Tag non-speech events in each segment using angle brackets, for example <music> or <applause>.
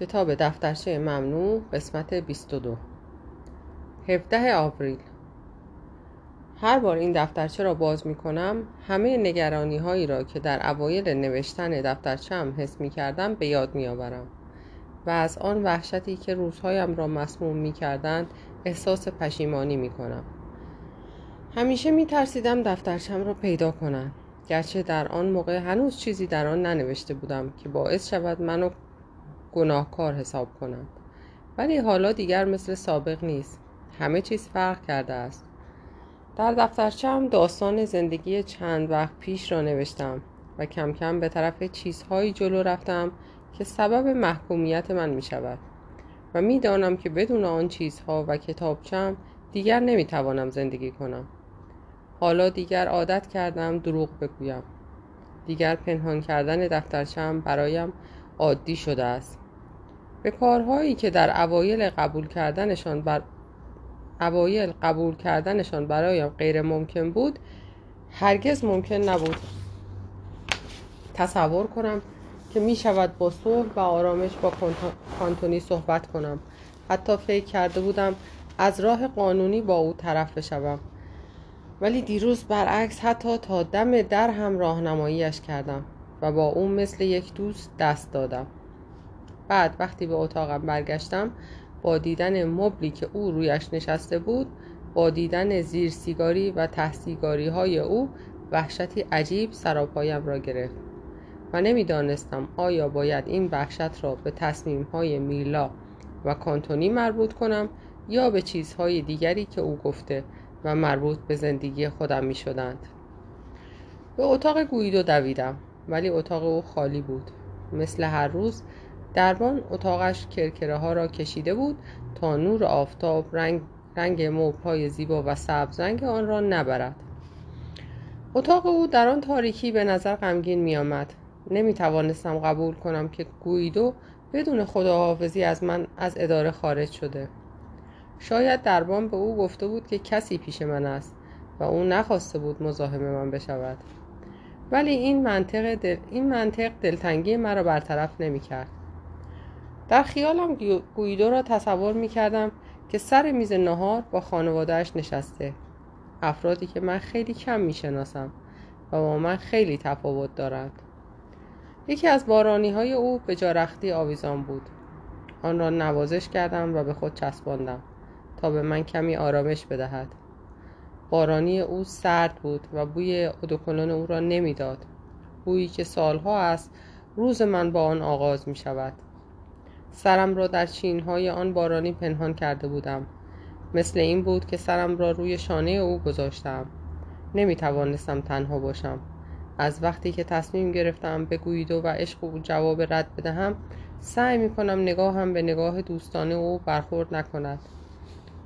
کتاب دفترچه ممنوع قسمت 22 17 آوریل. هر بار این دفترچه را باز می کنم همه نگرانی هایی را که در اوایل نوشتن دفترچه هم حس می کردم به یاد می آورم و از آن وحشتی که روزهایم را مسموم می کردند احساس پشیمانی می کنم همیشه می ترسیدم دفترچم را پیدا کنم گرچه در آن موقع هنوز چیزی در آن ننوشته بودم که باعث شود منو گناهکار حساب کنند ولی حالا دیگر مثل سابق نیست. همه چیز فرق کرده است. در دفترچم داستان زندگی چند وقت پیش را نوشتم و کم کم به طرف چیزهایی جلو رفتم که سبب محکومیت من می شود و می دانم که بدون آن چیزها و کتابچم دیگر نمی توانم زندگی کنم. حالا دیگر عادت کردم دروغ بگویم. دیگر پنهان کردن دفترچم برایم عادی شده است. به کارهایی که در اوایل قبول کردنشان بر اوایل قبول کردنشان برایم غیر ممکن بود هرگز ممکن نبود تصور کنم که می شود با صلح و آرامش با کانتونی صحبت کنم. حتی فکر کرده بودم از راه قانونی با او طرف بشوم. ولی دیروز برعکس حتی تا دم در هم راهنماییش کردم و با او مثل یک دوست دست دادم. بعد وقتی به اتاقم برگشتم با دیدن مبلی که او رویش نشسته بود با دیدن زیر سیگاری و ته سیگاری های او وحشتی عجیب سراپایم را گرفت و نمی‌دانستم آیا باید این وحشت را به تصمیم های میلا و کانتونی مربوط کنم یا به چیزهای دیگری که او گفته و مربوط به زندگی خودم می شدند. به اتاق گویدو دویدم ولی اتاق او خالی بود مثل هر روز دربان اتاقش کرکره ها را کشیده بود تا نور آفتاب رنگ, رنگ های زیبا و سبز رنگ آن را نبرد. اتاق او در آن تاریکی به نظر غمگین می آمد نمی توانستم قبول کنم که گویدو بدون خداحافظی از من از اداره خارج شده. شاید دربان به او گفته بود که کسی پیش من است و او نخواسته بود مزاحم من بشود. ولی این منطق, دل... این منطق دلتنگی مرا برطرف نمی کرد در خیالم گویدو را تصور می کردم که سر میز نهار با خانوادهش نشسته. افرادی که من خیلی کم می شناسم و با من خیلی تفاوت دارند. یکی از بارانی های او به جارختی آویزان بود. آن را نوازش کردم و به خود چسباندم تا به من کمی آرامش بدهد. بارانی او سرد بود و بوی ادوکلون او را نمی‌داد. بویی که سالها است روز من با آن آغاز می شود سرم را در چینهای آن بارانی پنهان کرده بودم. مثل این بود که سرم را روی شانه او گذاشتم. نمی توانستم تنها باشم. از وقتی که تصمیم گرفتم به گویدو و عشق او جواب رد بدهم سعی می کنم نگاهم به نگاه دوستانه او برخورد نکند.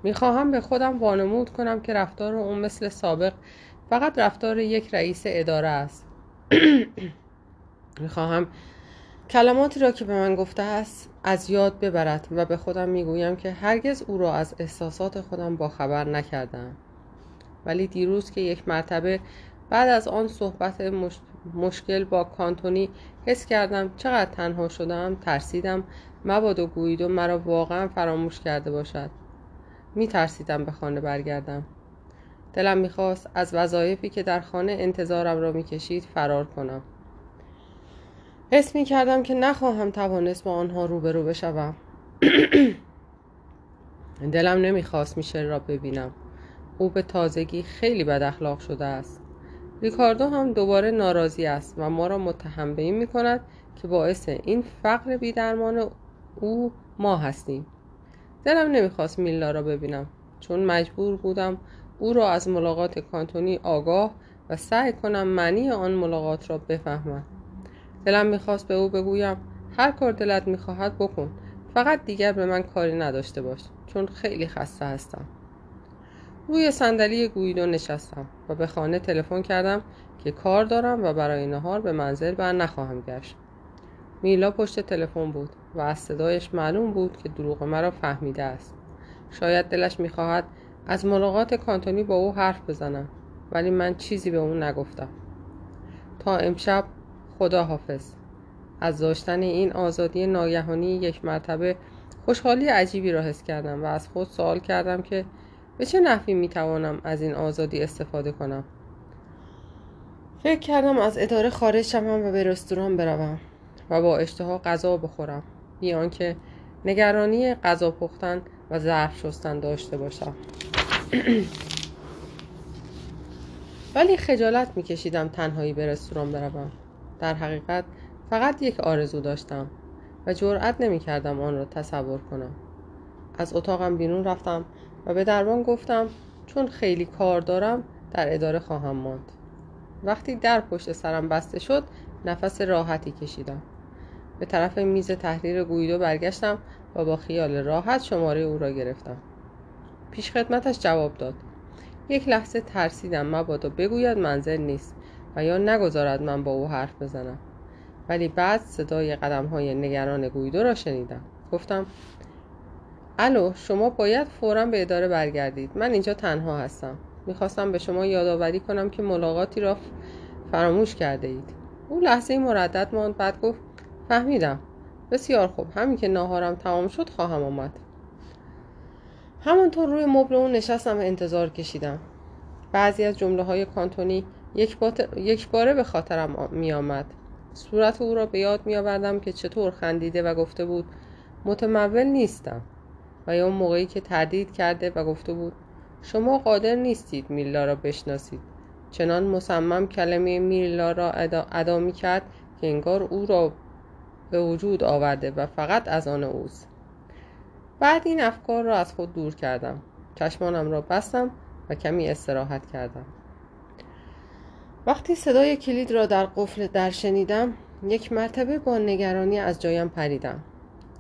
می‌خواهم به خودم وانمود کنم که رفتار او مثل سابق فقط رفتار یک رئیس اداره است. <clears throat> می‌خواهم کلماتی را که به من گفته است از یاد ببرد و به خودم می‌گویم که هرگز او را از احساسات خودم با خبر نکردم. ولی دیروز که یک مرتبه بعد از آن صحبت مش... مشکل با کانتونی حس کردم چقدر تنها شدم ترسیدم مباد و گویید و مرا واقعا فراموش کرده باشد. می ترسیدم به خانه برگردم. دلم می‌خواست از وظایفی که در خانه انتظارم را می‌کشید فرار کنم. حس می کردم که نخواهم توانست با آنها روبرو بشوم. <clears throat> دلم نمی‌خواست میشل را ببینم. او به تازگی خیلی بد اخلاق شده است. ریکاردو هم دوباره ناراضی است و ما را متهم به این می کند که باعث این فقر بیدرمان او ما هستیم. دلم نمی‌خواست میلا را ببینم. چون مجبور بودم او را از ملاقات کانتونی آگاه و سعی کنم معنی آن ملاقات را بفهمم. دلم می‌خواست به او بگویم هر کار دلت می‌خواهد بکن. فقط دیگر به من کاری نداشته باش چون خیلی خسته هستم. روی صندلی گویدو نشستم و به خانه تلفن کردم که کار دارم و برای نهار به منزل بر نخواهم گشت. میلا پشت تلفن بود و از صدایش معلوم بود که دروغ مرا فهمیده است. شاید دلش می‌خواهد از ملاقات کانتونی با او حرف بزنم ولی من چیزی به او نگفتم. تا امشب خدا حافظ از داشتن این آزادی ناگهانی یک مرتبه خوشحالی عجیبی را حس کردم و از خود سوال کردم که به چه نحوی می‌توانم از این آزادی استفاده کنم. فکر کردم از اداره خارج شوم و به رستوران بروم و با اشتها غذا بخورم. بی آنکه نگرانی غذا پختن و ظرف شستن داشته باشم. <clears throat> ولی خجالت میکشیدم تنهایی به رستوران بروم. در حقیقت فقط یک آرزو داشتم و جرأت نمی‌کردم آن را تصور کنم. از اتاقم بیرون رفتم و به دربان گفتم چون خیلی کار دارم در اداره خواهم ماند. وقتی در پشت سرم بسته شد نفس راحتی کشیدم. به طرف میز تحریر گویدو برگشتم و با خیال راحت شماره او را گرفتم. پیش خدمتش جواب داد. یک لحظه ترسیدم مبادا بگوید منزل نیست. و یا نگذارد من با او حرف بزنم. ولی بعد صدای قدم های نگران گویدو را شنیدم. گفتم الو شما باید فورا به اداره برگردید. من اینجا تنها هستم. می‌خواستم به شما یادآوری کنم که ملاقاتی را فراموش کرده اید. او لحظه مردد ماند بعد گفت فهمیدم. بسیار خوب. همین که ناهارم تمام شد خواهم آمد. همانطور روی مبل اون نشستم و انتظار کشیدم. بعضی از جمله های کانتونی یک, یک باره به خاطرم می آمد صورت او را به یاد می آوردم که چطور خندیده و گفته بود متمول نیستم. و یا اون موقعی که تردید کرده و گفته بود شما قادر نیستید میلا را بشناسید. چنان مصمم کلمه میلا را ادا, می کرد که انگار او را به وجود آورده و فقط از آن اوست. بعد این افکار را از خود دور کردم. چشمانم را بستم و کمی استراحت کردم. وقتی صدای کلید را در قفل در شنیدم یک مرتبه با نگرانی از جایم پریدم.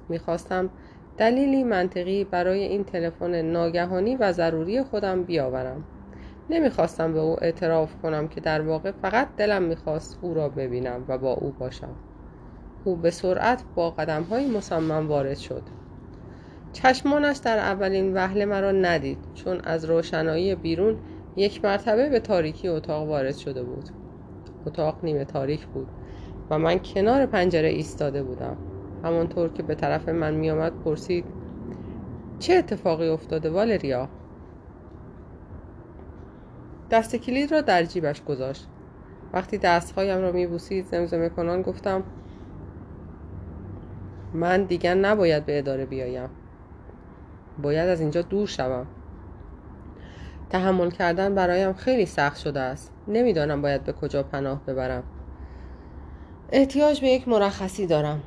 می‌خواستم دلیلی منطقی برای این تلفن ناگهانی و ضروری خودم بیاورم. نمی‌خواستم به او اعتراف کنم که در واقع فقط دلم می‌خواست او را ببینم و با او باشم. او به سرعت با قدم های مصمم وارد شد. چشمانش در اولین وهله مرا ندید چون از روشنایی بیرون یک مرتبه به تاریکی اتاق وارد شده بود. اتاق نیمه تاریک بود و من کنار پنجره ایستاده بودم. همانطور که به طرف من میآمد پرسید چه اتفاقی افتاده والریا؟ دست کلید را در جیبش گذاشت. وقتی دستهایم را میبوسید زمزمه کنان گفتم من دیگر نباید به اداره بیایم. باید از اینجا دور شوم. تحمل کردن برایم خیلی سخت شده است. نمی‌دانم باید به کجا پناه ببرم. احتیاج به یک مرخصی دارم.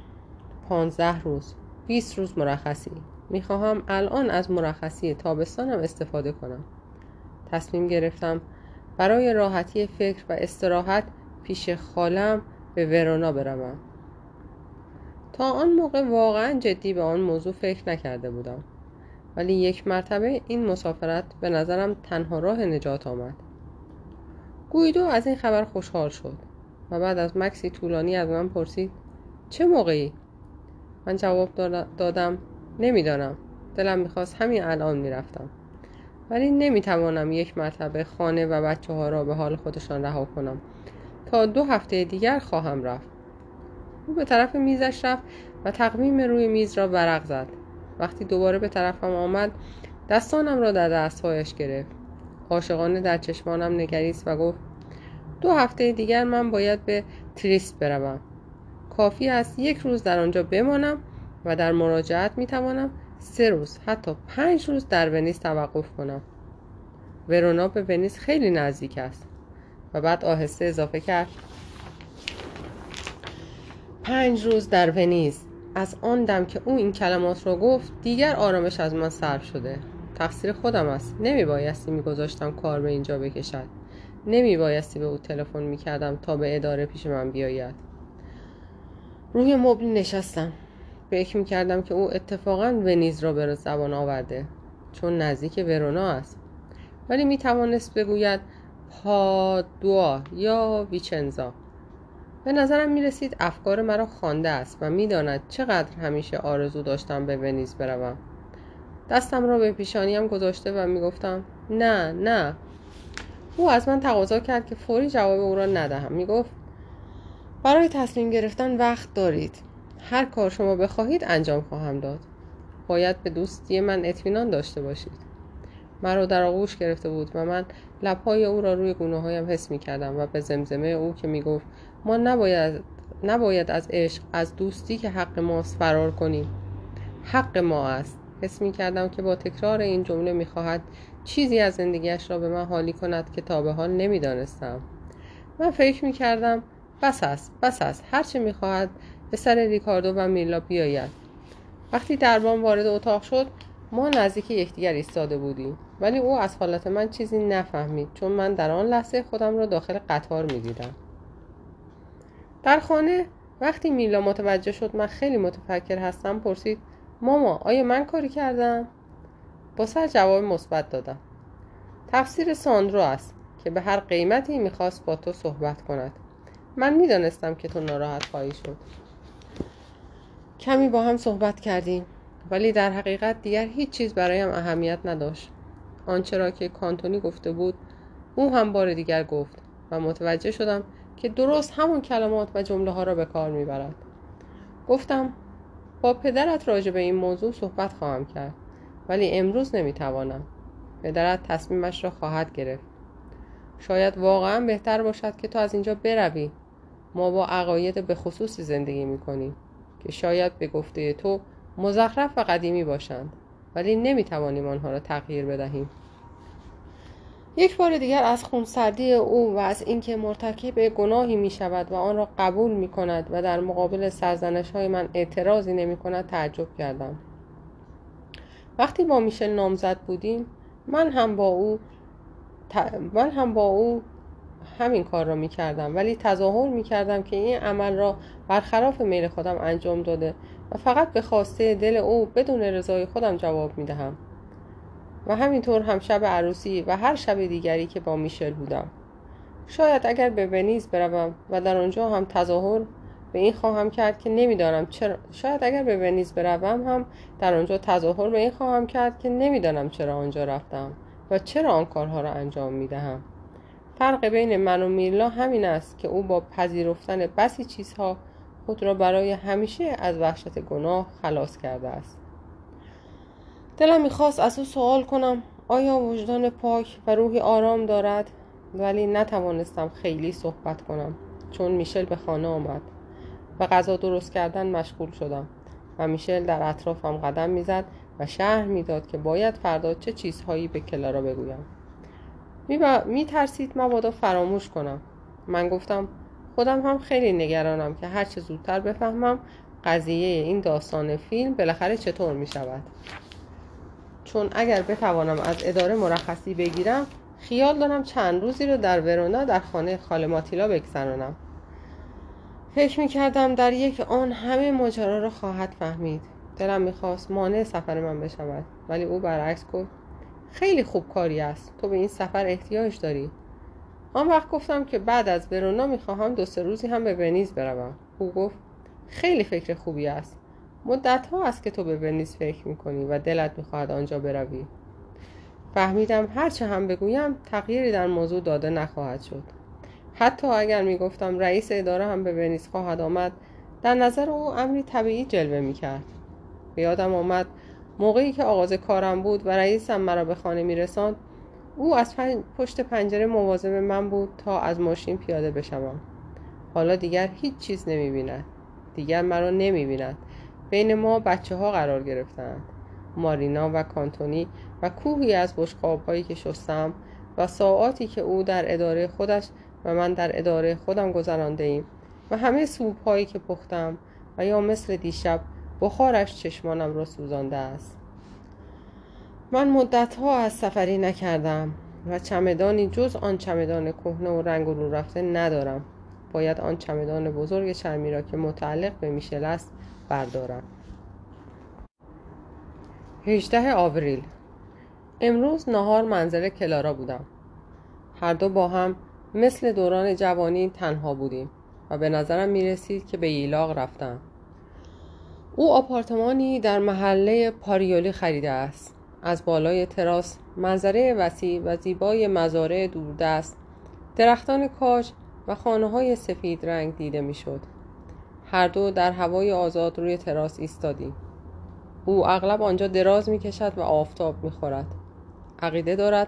پانزده روز بیست روز مرخصی. می‌خواهم الان از مرخصی تابستانم استفاده کنم. تصمیم گرفتم برای راحتی فکر و استراحت پیش خالم به ورونا بروم. تا آن موقع واقعا جدی به آن موضوع فکر نکرده بودم. ولی یک مرتبه این مسافرت به نظرم تنها راه نجات آمد. گویدو از این خبر خوشحال شد و بعد از مکسی طولانی از من پرسید چه موقعی؟ من جواب دادم نمی‌دانم. دلم می‌خواست همین الان می‌رفتم. ولی نمی‌توانم یک مرتبه خانه و بچه ها را به حال خودشان رها کنم. تا دو هفته دیگر خواهم رفت. او به طرف میزش رفت و تقویم روی میز را ورق زد. وقتی دوباره به طرفم آمد دستانم را در دستهایش گرفت. عاشقانه در چشمانم نگریست و گفت دو هفته دیگر من باید به تریست بروم. کافی است یک روز در آنجا بمانم و در مراجعت می‌توانم سه روز حتی پنج روز در ونیز توقف کنم. ورونا به ونیز خیلی نزدیک است و بعد آهسته اضافه کرد. پنج روز در ونیز. از آن دم که او این کلمات را گفت دیگر آرامش از من سرب شده. تقصیر خودم است. نمی بایستی می گذاشتم کار به اینجا بکشد. نمی بایستی به او تلفن می کردم تا به اداره پیش من بیاید. روی مبل نشستم. فکر می کردم که او اتفاقا ونیز را به زبان آورده چون نزدیک ورونا است. ولی می توانست بگوید پادوا یا ویچنزا. به نظرم می رسید افکار مرا خوانده است و می‌داند چقدر همیشه آرزو داشتم به ونیز بروم. دستم را به پیشانیم گذاشته و می‌گفتم نه نه. او از من تقاضا کرد که فوری جواب او را ندهم. می‌گفت برای تصمیم گرفتن وقت دارید. هر کار شما بخواهید انجام خواهم داد. باید به دوستی من اطمینان داشته باشید. مرا در آغوش گرفته بود و من لبهای او را روی گونه هایم حس می کردم و به زمزمه او که می گفت ما نباید, نباید از عشق از دوستی که حق ماست فرار کنیم. حق ما است. حس می کردم که با تکرار این جمله می خواهد چیزی از زندگیش را به من حالی کند که تا به حال نمی دانستم. من فکر می کردم بس است بس است هرچه می خواهد به سر ریکاردو و میلا بیاید. وقتی دربان وارد اتاق شد ما نزدیک یکدیگر ایستاده بودیم. ولی او از حالت من چیزی نفهمید چون من در آن لحظه خودم را داخل قطار می‌دیدم. در خانه وقتی میلا متوجه شد من خیلی متفکر هستم پرسید ماما آیا من کاری کردم؟ با سر جواب مثبت دادم. تفسیر ساندرو است که به هر قیمتی می‌خواست با تو صحبت کند. من می‌دانستم که تو ناراحت خواهی شد. کمی با هم صحبت کردیم. ولی در حقیقت دیگر هیچ چیز برایم اهمیت نداشت. آنچه را که کانتونی گفته بود او هم بار دیگر گفت و متوجه شدم که درست همون کلمات و جمله ها را به کار می‌برد. گفتم با پدرت راجع به این موضوع صحبت خواهم کرد ولی امروز نمی‌توانم. پدرت تصمیمش را خواهد گرفت. شاید واقعا بهتر باشد که تو از اینجا بروی. ما با عقاید به خصوصی زندگی می‌کنیم که شاید به گفته تو مزخرف و قدیمی باشند. ولی نمی‌توانیم آنها را تغییر بدهیم. یک بار دیگر از خونسردی او و از اینکه مرتکب گناهی می شود و آن را قبول می کند و در مقابل سرزنش های من اعتراضی نمی کند تعجب کردم. وقتی با میشل نامزد بودیم من هم با او من هم با او همین کار را می کردم ولی تظاهر می کردم که این عمل را برخلاف میل خودم انجام داده. و فقط به خواسته دل او بدون رضای خودم جواب می دهم و همینطور هم شب عروسی و هر شب دیگری که با میشل بودم. شاید اگر به ونیز بروم و در آنجا هم تظاهر به این خواهم کرد که نمی‌دانم چرا شاید اگر به ونیز بروم هم در آنجا تظاهر به این خواهم کرد که نمی‌دانم چرا آنجا رفتم و چرا آن کارها را انجام می دهم فرق بین من و میرلا همین است که او با پذیرفتن بسی چیزها خود را برای همیشه از وحشت گناه خلاص کرده است. دلم می‌خواست از او سوال کنم آیا وجدان پاک و روحی آرام دارد؟ ولی نتوانستم خیلی صحبت کنم چون میشل به خانه آمد و غذا درست کردن مشغول شدم و میشل در اطرافم قدم می‌زد و شهر می‌داد که باید فردا چه چیزهایی به کلارا بگویم. می ترسید مبادا فراموش کنم. من گفتم خودم هم خیلی نگرانم که هرچه زودتر بفهمم قضیه این داستان فیلم بالاخره چطور می شود چون اگر بتوانم از اداره مرخصی بگیرم خیال دارم چند روزی رو در ورونا در خانه خاله ماتیلا بگذرانم. فکر می کردم در یک آن همه ماجرا را خواهد فهمید. دلم می‌خواست مانع سفر من بشود ولی او برعکس گفت خیلی خوب کاری است. تو به این سفر احتیاج داری. آن وقت گفتم که بعد از ورونا می‌خواهم دو سه روزی هم به ونیز بروم. او گفت خیلی فکر خوبی است. مدت ها است که تو به ونیز فکر می‌کنی و دلت می‌خواهد آنجا بروی. فهمیدم هرچه هم بگویم تغییری در موضوع داده نخواهد شد. حتی اگر می‌گفتم رئیس اداره هم به ونیز خواهد آمد در نظر او امری طبیعی جلوه می‌کرد. به یادم آمد موقعی که آغاز کارم بود و رئیسم مرا به خانه میرساند او از پشت پنجره مواظب من بود تا از ماشین پیاده بشوم. حالا دیگر هیچ چیز نمی بیند دیگر مرا نمی بیند بین ما بچه ها قرار گرفتند. مارینا و کانتونی و کوهی از بشقاب هایی که شستم و ساعاتی که او در اداره خودش و من در اداره خودم گذرانده ایم و همه سوپ هایی که پختم و یا مثل دیشب بخارش چشمانم را سوزانده است. من مدت ها از سفری نکردم و چمدانی جز آن چمدان کهنه و رنگ رو رفته ندارم. باید آن چمدان بزرگ چرمی را که متعلق به میشل است بردارم. 18 آوریل. امروز نهار منزل کلارا بودم. هر دو با هم مثل دوران جوانی تنها بودیم و به نظرم می رسید که به ایلاق رفتم. او آپارتمانی در محله پاریولی خریده است. از بالای تراس منظره وسیع و زیبای مزارع دوردست درختان کاج و خانه های سفید رنگ دیده می‌شد. هر دو در هوای آزاد روی تراس ایستادیم او اغلب آنجا دراز می کشد و آفتاب می خورد. عقیده دارد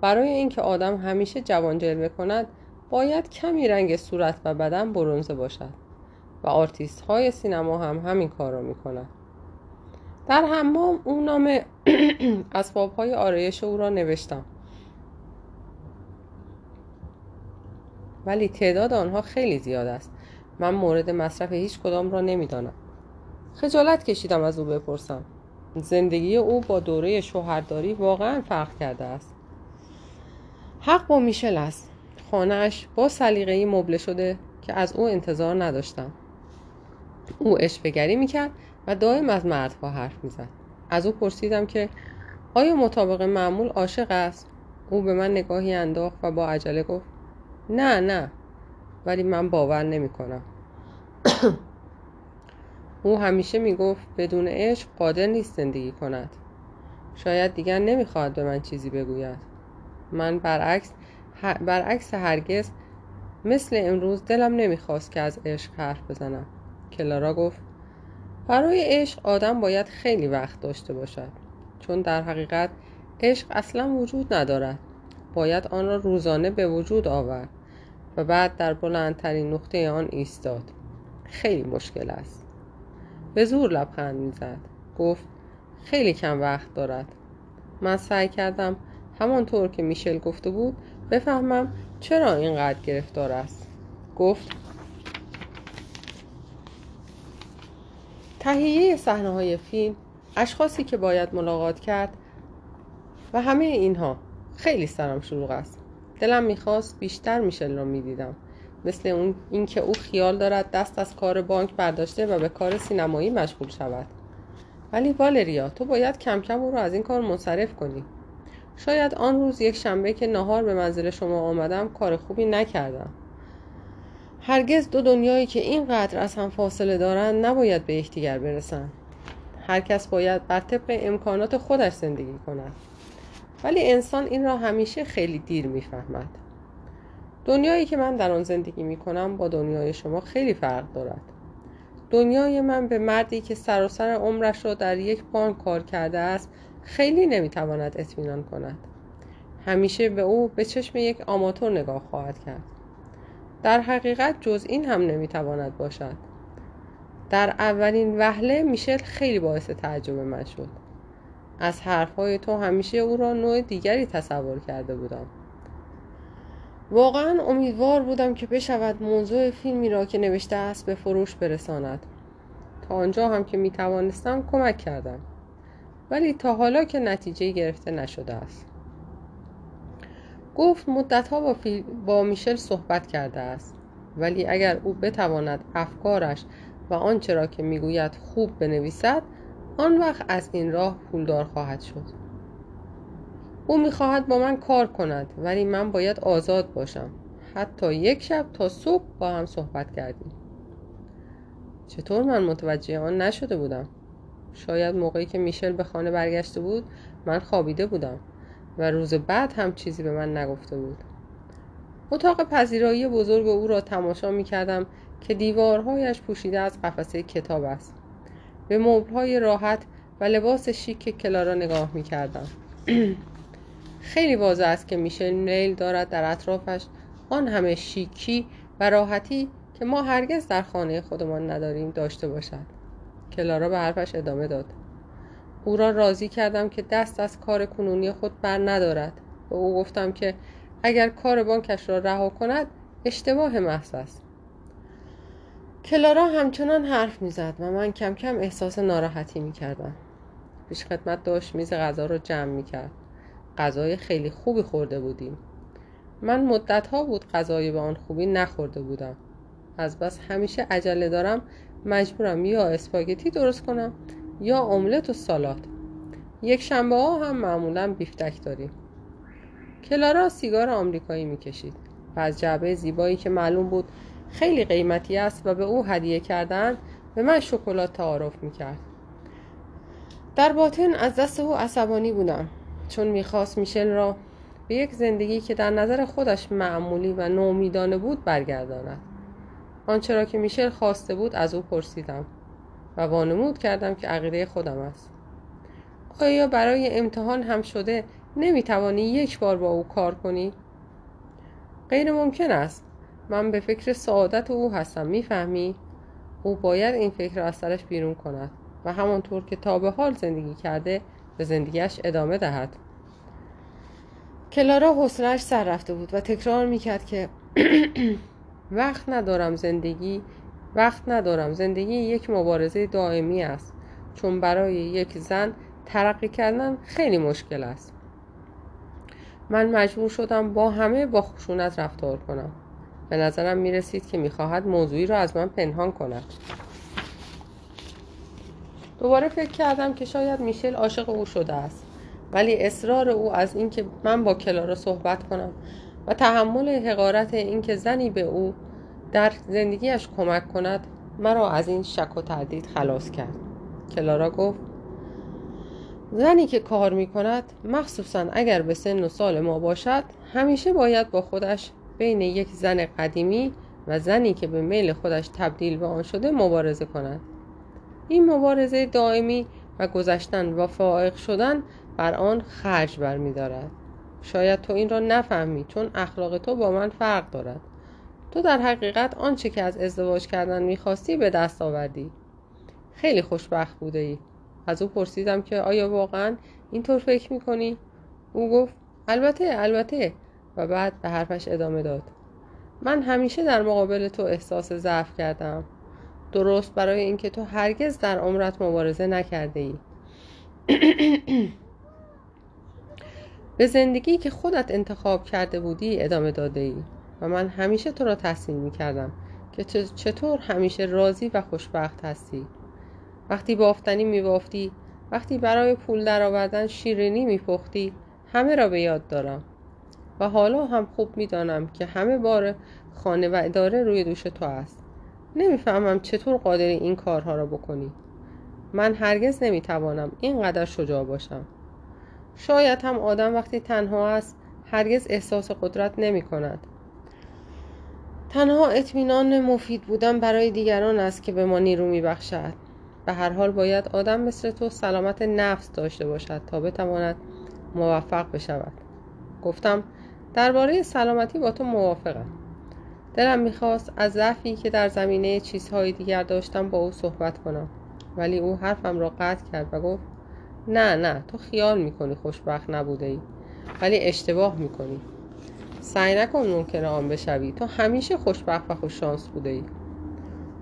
برای اینکه آدم همیشه جوان جلوه کند باید کمی رنگ صورت و بدن برونزه باشد و آرتیست های سینما هم همین کار را می کند. در حمام او نام <clears throat> اسباب های آرایش او را نوشتم. ولی تعداد آنها خیلی زیاد است. من مورد مصرف هیچ کدام را نمی‌دانم. خجالت کشیدم از او بپرسم. زندگی او با دوره شوهرداری واقعا فرق کرده است. حق با میشل است. خانهاش با سلیقه‌ای مبله شده که از او انتظار نداشتم. او اشفگری می‌کرد و دائم از مردها حرف می‌زد. از او پرسیدم که آیا مطابق معمول عاشق است؟ او به من نگاهی انداخت و با عجله گفت نه نه ولی من باور نمی کنم <coughs> او همیشه می گفت بدون عشق قادر نیست زندگی کند. شاید دیگر نمی‌خواهد به من چیزی بگوید. من برعکس برعکس هرگز مثل امروز دلم نمی‌خواست که از عشق حرف بزنم. کلارا گفت برای عشق آدم باید خیلی وقت داشته باشد. چون در حقیقت عشق اصلا وجود ندارد. باید آن را روزانه به وجود آورد و بعد در بلندترین نقطه آن ایستاد. خیلی مشکل است. به زور لبخند می‌زد. گفت خیلی کم وقت دارد. من سعی کردم همانطور که میشل گفته بود بفهمم چرا اینقدر گرفتار است. گفت تهیه صحنه های فیلم اشخاصی که باید ملاقات کرد و همه اینها. خیلی سرم شلوغ است. دلم می‌خواست بیشتر میشل را می‌دیدم. مثل اون اینکه او خیال دارد دست از کار بانک برداشته و به کار سینمایی مشغول شود. ولی والریا تو باید کم کم او را از این کار منصرف کنی. شاید آن روز یک شنبه که نهار به منزل شما آمدم کار خوبی نکردم. هرگز دو دنیایی که اینقدر از هم فاصله دارند نباید به یکدیگر برسند هر کس باید بر طبق امکانات خودش زندگی کند. ولی انسان این را همیشه خیلی دیر می‌فهمد. دنیایی که من در آن زندگی می کنم با دنیای شما خیلی فرق دارد. دنیای من به مردی که سراسر عمرش را در یک بانک کار کرده است خیلی نمی‌تواند اطمینان کند. همیشه به او به چشم یک آماتور نگاه خواهد کرد. در حقیقت جز این هم نمی‌تواند باشد. در اولین وهله میشل خیلی باعث تعجب من شد. از حرفهای تو همیشه او را نوع دیگری تصور کرده بودم. واقعا امیدوار بودم که بشود موضوع فیلمی را که نوشته است به فروش برساند. تا آنجا هم که می توانستم کمک کردم. ولی تا حالا که نتیجه گرفته نشده است. گفت مدتها با, با میشل صحبت کرده است. ولی اگر او بتواند افکارش و آنچه را که می‌گوید خوب بنویسد آن وقت از این راه پولدار خواهد شد. او می‌خواهد با من کار کند ولی من باید آزاد باشم. حتی یک شب تا صبح با هم صحبت کردیم. چطور من متوجه آن نشده بودم؟ شاید موقعی که میشل به خانه برگشته بود من خوابیده بودم. و روز بعد هم چیزی به من نگفته بود. اتاق پذیرایی بزرگ او را تماشا می کردم که دیوارهایش پوشیده از قفسه کتاب است. به مبلهای راحت و لباس شیک کلارا نگاه می کردم <clears throat> خیلی واضح است که میشل میل دارد در اطرافش آن همه شیکی و راحتی که ما هرگز در خانه خودمان نداریم داشته باشد. کلارا به حرفش ادامه داد. او را راضی کردم که دست از کار کنونی خود بر ندارد. به او گفتم که اگر کار بانکش را رها کند اشتباه محض است. کلارا همچنان حرف می‌زد و من کم کم احساس ناراحتی می‌کردم. پیش خدمت داشت میز غذا را جمع می‌کرد. غذای خیلی خوبی خورده بودیم. من مدت ها بود غذای به آن خوبی نخورده بودم. از بس همیشه عجله دارم. مجبورم یا اسپاگتی درست کنم یا املت و سالاد. یک شنبه ها هم معمولا بیفتک داریم. کلارا سیگار آمریکایی می‌کشید و از جعبه زیبایی که معلوم بود خیلی قیمتی است و به او هدیه کردن به من شکلات تعارف می‌کرد. در باطن از دست او عصبانی بودم چون می‌خواست میشل را به یک زندگی که در نظر خودش معمولی و نومیدانه بود برگرداند. آنچه را که میشل خواسته بود از او پرسیدم. و وانمود کردم که عقیده خودم است آیا برای امتحان هم شده نمی‌توانی یک بار با او کار کنی؟ غیر ممکن است من به فکر سعادت او هستم می‌فهمی؟ او باید این فکر را از سرش بیرون کند و همانطور که تا به حال زندگی کرده به زندگیش ادامه دهد کلارا حسنش سر رفته بود و تکرار می‌کرد که <clears throat> وقت ندارم زندگی وقت ندارم. زندگی یک مبارزه دائمی است. چون برای یک زن ترقی کردن خیلی مشکل است. من مجبور شدم با همه با خشونت رفتار کنم. به نظرم می رسید که می‌خواهد موضوعی را از من پنهان کند. دوباره فکر کردم که شاید میشل عاشق او شده است. ولی اصرار او از اینکه من با کلارا صحبت کنم و تحمل حقارت اینکه زنی به او در زندگیش کمک کند مرا از این شک و تردید خلاص کرد. کلارا گفت زنی که کار می کند مخصوصا اگر به سن و سال ما باشد همیشه باید با خودش بین یک زن قدیمی و زنی که به میل خودش تبدیل به آن شده مبارزه کند. این مبارزه دائمی و گذشتن و فائق شدن بر آن خرج برمیدارد. شاید تو این را نفهمی چون اخلاق تو با من فرق دارد. تو در حقیقت آنچه که از ازدواج کردن می‌خواستی به دست آوردی. خیلی خوشبخت بوده ای از او پرسیدم که آیا واقعا اینطور فکر می‌کنی؟ او گفت البته البته. و بعد به حرفش ادامه داد. من همیشه در مقابل تو احساس ضعف کردم. درست برای اینکه تو هرگز در عمرت مبارزه نکرده ای <clears throat> به زندگی که خودت انتخاب کرده بودی ادامه داده ای و من همیشه تو را تحسین می کردم که چطور همیشه راضی و خوشبخت هستی. وقتی بافتنی می بافتی وقتی برای پول درآوردن شیرینی می پختی همه را به یاد دارم. و حالا هم خوب می دانم که همه بار خانه و اداره روی دوش تو است. نمی‌فهمم چطور قادری این کارها را بکنی. من هرگز نمی‌توانم اینقدر شجاع باشم. شاید هم آدم وقتی تنها است هرگز احساس قدرت نمی کند تنها اطمینان مفید بودن برای دیگران است که به ما نیرو می بخشد به هر حال باید آدم مثل تو سلامت نفس داشته باشد تا بتواند موفق بشود. گفتم درباره سلامتی با تو موافقم. دلم می‌خواست از ضعفی که در زمینه چیزهای دیگر داشتم با او صحبت کنم ولی او حرفم را قطع کرد و گفت نه نه تو خیال می‌کنی خوشبخت نبوده ای ولی اشتباه می‌کنی. سعی نکن ممکن آن بشوی. تو همیشه خوشبخت و خوششانس بوده ای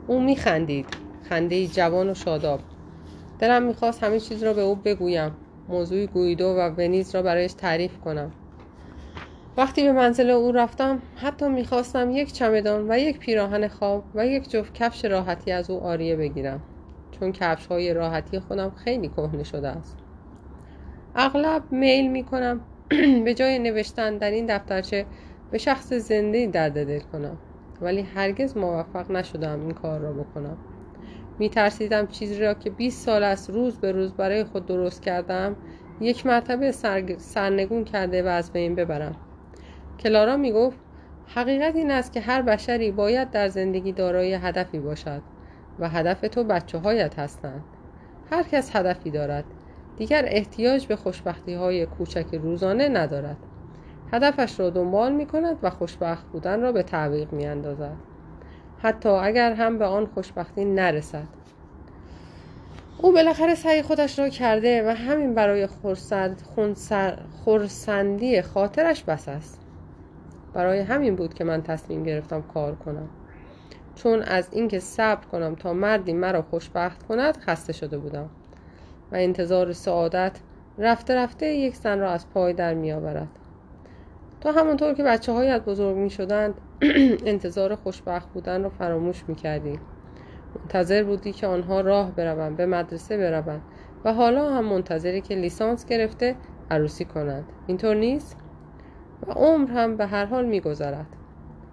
او میخندید. خنده جوان و شاداب. دلم می‌خواست همه چیز را به او بگویم. موضوع گویدو و ونیز را برایش تعریف کنم. وقتی به منزل او رفتم حتی می‌خواستم یک چمدان و یک پیراهن خواب و یک جفت کفش راحتی از او آریه بگیرم. چون کفش های راحتی خودم خیلی کهنه شده است. اغلب میل می‌کنم به جای نوشتن در این دفترچه به شخص زنده درد دل کنم. ولی هرگز موفق نشدم این کار را بکنم. می ترسیدم چیزی را که 20 سال است روز به روز برای خود درست کردم یک مرتبه سرنگون کرده و از بین ببرم. کلارا می گفت حقیقت این است که هر بشری باید در زندگی دارای هدفی باشد و هدف تو بچه هایت هستند. هر کس هدفی دارد. دیگر احتیاج به خوشبختی های کوچک روزانه ندارد. هدفش را دنبال می کند و خوشبخت بودن را به تعویق می اندازد حتی اگر هم به آن خوشبختی نرسد. او بالاخره سعی خودش را کرده و همین برای خورسندی خاطرش بس است. برای همین بود که من تصمیم گرفتم کار کنم. چون از اینکه صبر کنم تا مردی مرا خوشبخت کند خسته شده بودم. و انتظار سعادت رفته رفته یک زن را از پای در می آورد تا همانطور که بچه هایت بزرگ می شدند <clears throat> انتظار خوشبخت بودن را فراموش می کردی منتظر بودی که آنها راه بروند به مدرسه بروند و حالا هم منتظری که لیسانس گرفته عروسی کنند. اینطور نیست؟ و عمر هم به هر حال میگذرد.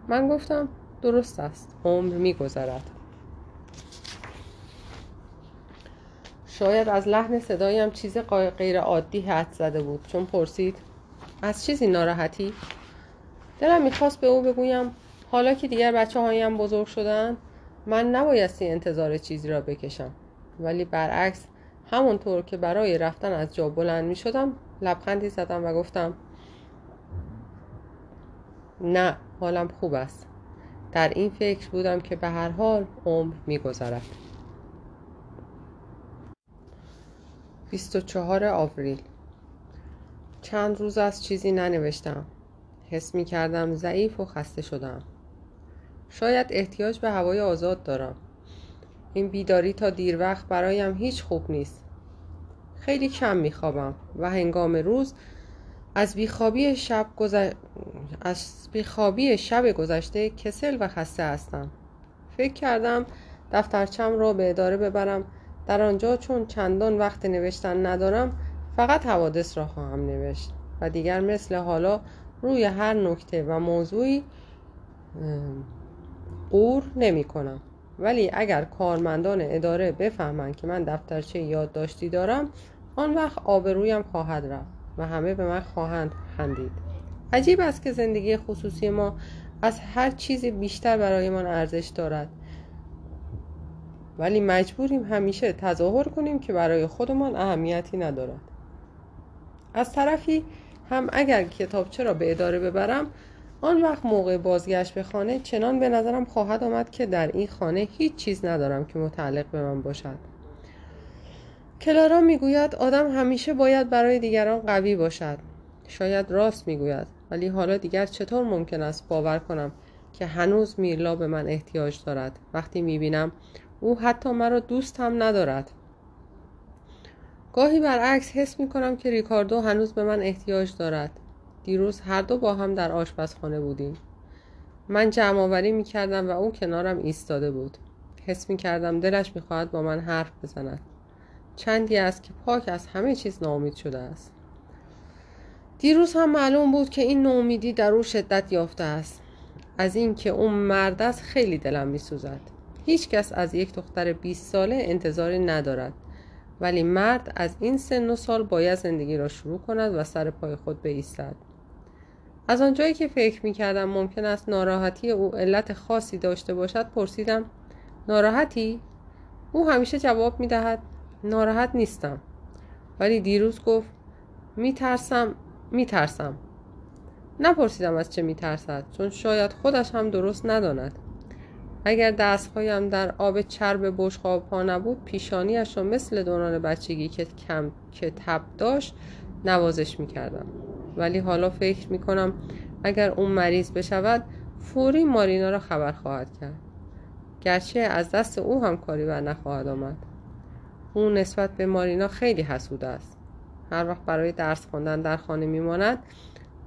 من گفتم درست است. عمر میگذرد. شاید از لحن صدایم چیز غیر عادی حد زده بود. چون پرسید از چیزی ناراحتی؟ دلم می‌خواست به او بگویم حالا که دیگر بچه هایم بزرگ شدن من نبایستی انتظار چیزی را بکشم. ولی برعکس همونطور که برای رفتن از جا بلند می شدم لبخندی زدم و گفتم نه حالم خوب است. در این فکر بودم که به هر حال عمر می گذرد 24 آوریل. چند روز از چیزی ننوشتم. حس می کردم ضعیف و خسته شدم. شاید احتیاج به هوای آزاد دارم. این بیداری تا دیر وقت برایم هیچ خوب نیست. خیلی کم میخوابم و هنگام روز از بیخوابی شب, از بیخوابی شب گذشته کسل و خسته هستم. فکر کردم دفترچم را به اداره ببرم در آنجا چون چندان وقت نوشتن ندارم فقط حوادث را خواهم نوشت و دیگر مثل حالا روی هر نکته و موضوعی قور نمی کنم. ولی اگر کارمندان اداره بفهمند که من دفترچه یادداشتی دارم آن وقت آبرویم خواهد رفت و همه به من خواهند خندید. عجیب است که زندگی خصوصی ما از هر چیزی بیشتر برایمان ارزش دارد. ولی مجبوریم همیشه تظاهر کنیم که برای خودمان اهمیتی ندارد. از طرفی هم اگر کتابچه را به اداره ببرم آن وقت موقع بازگشت به خانه چنان به نظرم خواهد آمد که در این خانه هیچ چیز ندارم که متعلق به من باشد. کلارا می‌گوید آدم همیشه باید برای دیگران قوی باشد. شاید راست می‌گوید ولی حالا دیگر چطور ممکن است باور کنم که هنوز میرلا به من احتیاج دارد؟ وقتی می‌بینم او حتی مرا دوست هم ندارد. گاهی برعکس حس می‌کنم که ریکاردو هنوز به من احتیاج دارد. دیروز هر دو با هم در آشپزخانه بودیم. من جمع آوری می کردم و او کنارم ایستاده بود. حس می کردم دلش می خواهد با من حرف بزند. چندی است که پاک از همه چیز ناامید شده است. دیروز هم معلوم بود که این ناامیدی در او شدت یافته است. از اینکه اون مرد است خیلی دلم می سوزد هیچ کس از یک دختر 20 ساله انتظاری ندارد. ولی مرد از این سن و سال باید زندگی را شروع کند و سر پای خود بایستد. از آنجایی که فکر می کردم ممکن است ناراحتی او علت خاصی داشته باشد پرسیدم ناراحتی؟ او همیشه جواب می دهد ناراحت نیستم. ولی دیروز گفت می ترسم. نپرسیدم از چه می ترسد چون شاید خودش هم درست نداند. اگر دستهایم در آب چرب بشقاب ها نبود پیشانیش را مثل دوران بچگی که کم که تب داشت نوازش می کردم. ولی حالا فکر می کنم اگر اون مریض بشود فوری مارینا را خبر خواهد کرد. گرچه از دست او هم کاری بر نخواهد آمد. او نسبت به مارینا خیلی حسود است. هر وقت برای درس خواندن در خانه میماند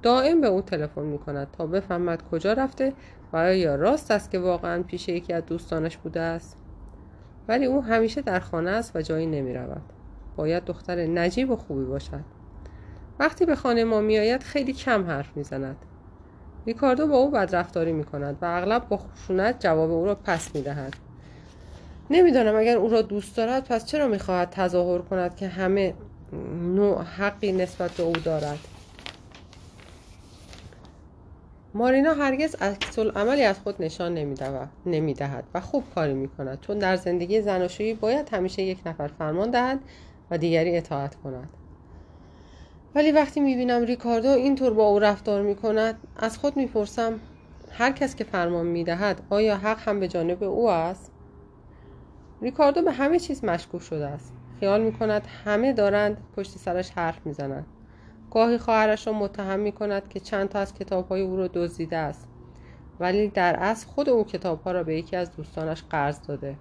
دائم به او تلفن می کند تا بفهمد کجا رفته و آیا راست است که واقعا پیش یکی از دوستانش بوده است؟ ولی او همیشه در خانه است و جایی نمی رود باید دختر نجیب و خوبی باشد. وقتی به خانه ما میآید خیلی کم حرف می‌زند. ریکاردو با او بدرفتاری می کند و اغلب با خشونت جواب او را پس می دهد نمی‌دانم اگر او را دوست دارد پس چرا می‌خواهد تظاهر کند که همه نوع حقی نسبت به او دارد؟ مارینا هرگز عکس عملی از خود نشان نمی‌دهد و خوب کاری می‌کند چون در زندگی زناشویی باید همیشه یک نفر فرمان دهد و دیگری اطاعت کند. ولی وقتی می‌بینم ریکاردو اینطور با او رفتار می‌کند از خود می‌پرسم هر کس که فرمان می‌دهد آیا حق هم به جانب او است؟ ریکاردو به همه چیز مشکوک شده است. خیال می‌کند همه دارند پشت سرش حرف می‌زنند. گاهی خواهرش را متهم می کند که چند تا از کتاب های او را دزدیده است. ولی در اصل خود او کتاب ها را به یکی از دوستانش قرض داده.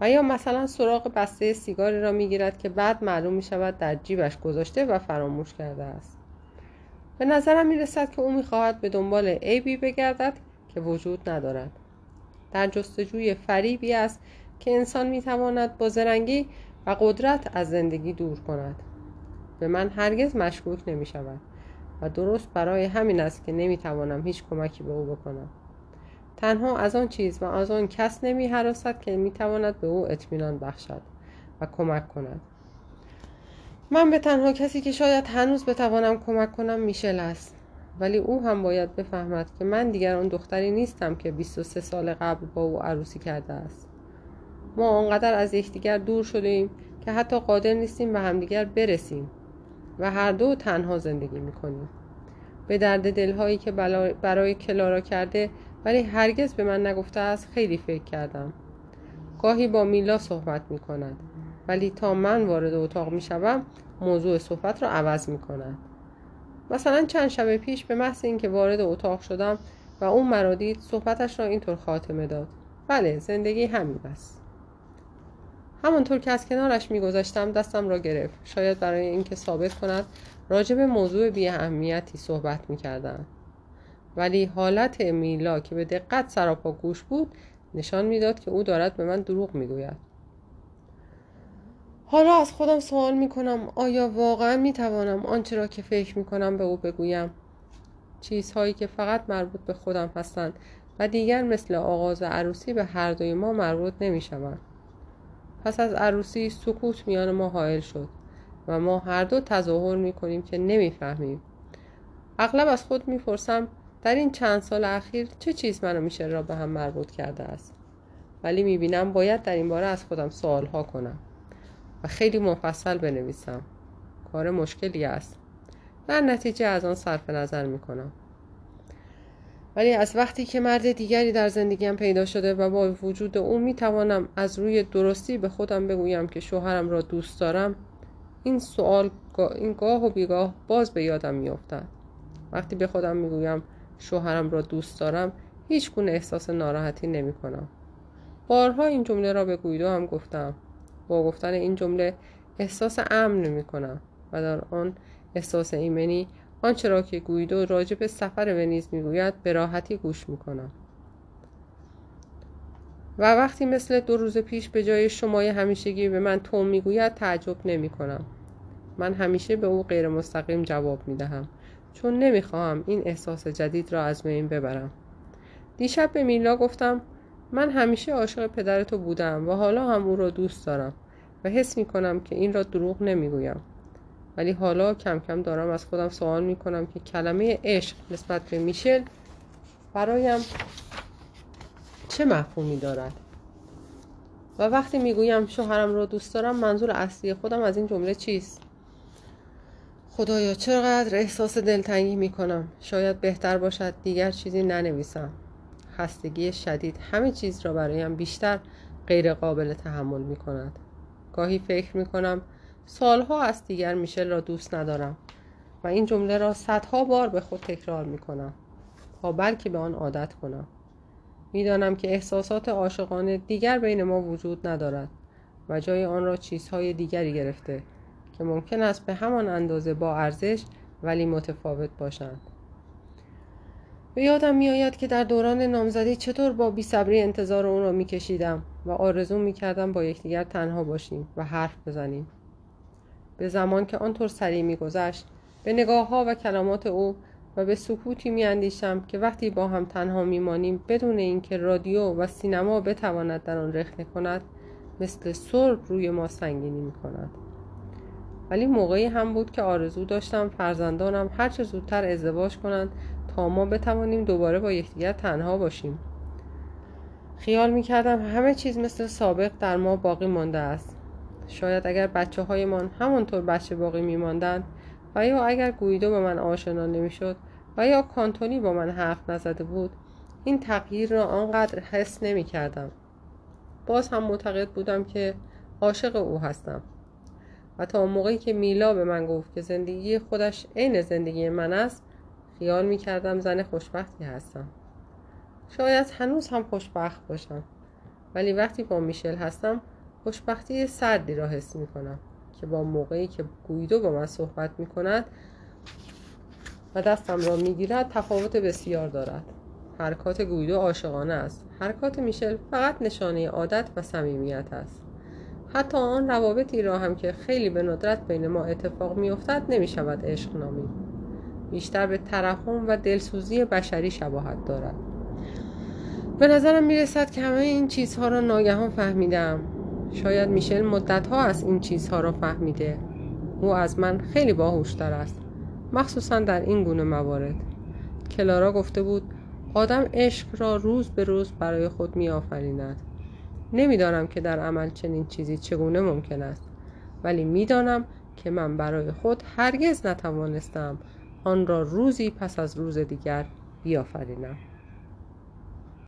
و یا مثلا سراغ بسته سیگاری را می‌گیرد که بعد معلوم می شود در جیبش گذاشته و فراموش کرده است. به نظرم می رسد که او می خواهد به دنبال عیبی بگردد که وجود ندارد. در جستجوی فریبی است که انسان می تواند با زرنگی و قدرت از زندگی دور کند. به من هرگز مشکوک نمی شود و درست برای همین است که نمی توانم هیچ کمکی به او بکنم. تنها از آن چیز و از آن کس نمی حراست که می تواند به او اطمینان بخشد و کمک کند. من به تنها کسی که شاید هنوز بتوانم کمک کنم میشل است ولی او هم باید بفهمد که من دیگر آن دختری نیستم که 23 سال قبل با او عروسی کرده است. ما آنقدر از یکدیگر دور شده ایم که حتی قادر نیستیم به همدیگر برسیم. و هر دو تنها زندگی می‌کنیم. به درد دلهایی که برای کلارا کرده ولی هرگز به من نگفته است خیلی فکر کردم. گاهی با میلا صحبت می کند ولی تا من وارد اتاق می شوم موضوع صحبت را عوض می کند مثلا چند شب پیش به محض اینکه وارد اتاق شدم و اون مرا دید صحبتش را اینطور خاتمه داد. بله زندگی همین است. همانطور که از کنارش میگذاشتم دستم را گرفت. شاید برای اینکه ثابت کند راجع به موضوع بی اهمیتی صحبت می‌کردم. ولی حالت میلا که به دقت سراپا گوش بود نشان می‌داد که او دارد به من دروغ می‌گوید. حالا از خودم سوال می کنم آیا واقعا می توانم آنچه را که فکر می کنم به او بگویم؟ چیزهایی که فقط مربوط به خودم هستند و دیگر مثل آغاز عروسی به هر دوی ما مربوط نمی شوند. پس از عروسی سکوت میان ما حائل شد و ما هر دو تظاهر می کنیم که نمی‌فهمیم. اغلب از خود می‌پرسم در این چند سال اخیر چه چیز منو میشه را به هم مربوط کرده است؟ ولی می‌بینم باید در این باره از خودم سوال ها کنم و خیلی مفصل بنویسم. کار مشکلی است. در نتیجه از آن صرف نظر می‌کنم. ولی از وقتی که مرد دیگری در زندگیم پیدا شده و با وجود او می‌توانم از روی درستی به خودم بگویم که شوهرم را دوست دارم این سوال این گاه و بیگاه باز به یادم میافتد. وقتی به خودم می‌گویم شوهرم را دوست دارم هیچ گونه احساس ناراحتی نمی کنم بارها این جمله را به گویدو هم گفتم. با گفتن این جمله احساس امن نمی کنم و در آن احساس ایمنی آنچه را که گویدو راجع به سفر ونیز می‌گوید به راحتی گوش می کنم و وقتی مثل دو روز پیش به جای شمای همیشگی به من توم می‌گوید تعجب نمی کنم من همیشه به او غیر مستقیم جواب می دهم چون نمی‌خواهم این احساس جدید را از بین ببرم. دیشب به میلا گفتم من همیشه عاشق پدرتو بودم و حالا هم او را دوست دارم و حس می کنم که این را دروغ نمی‌گویم. ولی حالا کم کم دارم از خودم سوال می کنم که کلمه عشق نسبت به میشل برایم چه مفهومی دارد؟ و وقتی می‌گویم شوهرم را دوست دارم منظور اصلی خودم از این جمله چیست؟ خدایا چقدر احساس دلتنگی می کنم شاید بهتر باشد دیگر چیزی ننویسم. خستگی شدید همه چیز را برایم بیشتر غیر قابل تحمل می کند گاهی فکر می کنم سالها از دیگر میشل را دوست ندارم و این جمله را صدها بار به خود تکرار می کنم تا بلکه به آن عادت کنم. می‌دانم که احساسات عاشقانه دیگر بین ما وجود ندارد و جای آن را چیزهای دیگری گرفته که ممکن است به همان اندازه با ارزش ولی متفاوت باشند. به یادم میآید که در دوران نامزدی چطور با بیصبری انتظار اون را میکشیدم و آرزو می‌کردم با یکدیگر تنها باشیم و حرف بزنیم. به زمان که آنطور سریع میگذشت به نگاه ها و کلمات او و به سکوتی میاندیشم که وقتی با هم تنها میمانیم بدون اینکه رادیو و سینما بتواند در آن رخنه کند مثل سرب روی ما سنگینی می‌کند. ولی موقعی هم بود که آرزو داشتم فرزندانم هرچه زودتر ازدواج کنند تا ما بتوانیم دوباره با یکدیگر تنها باشیم. خیال می‌کردم همه چیز مثل سابق در ما باقی مانده است. شاید اگر بچه هایمان همانطور بچه باقی میماندند و یا اگر گویدو به من آشنا نمی‌شد و یا کانتونی با من حرف نزده بود این تغییر را آنقدر حس نمی کردم. باز هم معتقد بودم که عاشق او هستم. و تا موقعی که میلا به من گفت که زندگی خودش عین زندگی من است خیال می کردم زن خوشبختی هستم. شاید هنوز هم خوشبخت باشم. ولی وقتی با میشل هستم خوشبختی سردی را حس می کنم که با موقعی که گویدو با من صحبت می کند و دستم را می گیرد تفاوت بسیار دارد. حرکات گویدو عاشقانه است. حرکات میشل فقط نشانه عادت و صمیمیت است. حتی آن روابطی را هم که خیلی به ندرت بین ما اتفاق میافتد نمی شود عشق نامی بیشتر به ترحم و دلسوزی بشری شباهت دارد. به نظرم می رسد که همه این چیزها را ناگهان فهمیدم. شاید میشل مدت ها از این چیزها را فهمیده. او از من خیلی باهوشتر است مخصوصا در این گونه موارد. کلارا گفته بود آدم عشق را روز به روز برای خود می آفریند نمی‌دانم که در عمل چنین چیزی چگونه ممکن است ولی می‌دانم که من برای خود هرگز نتوانستم آن را روزی پس از روز دیگر بیافرینم.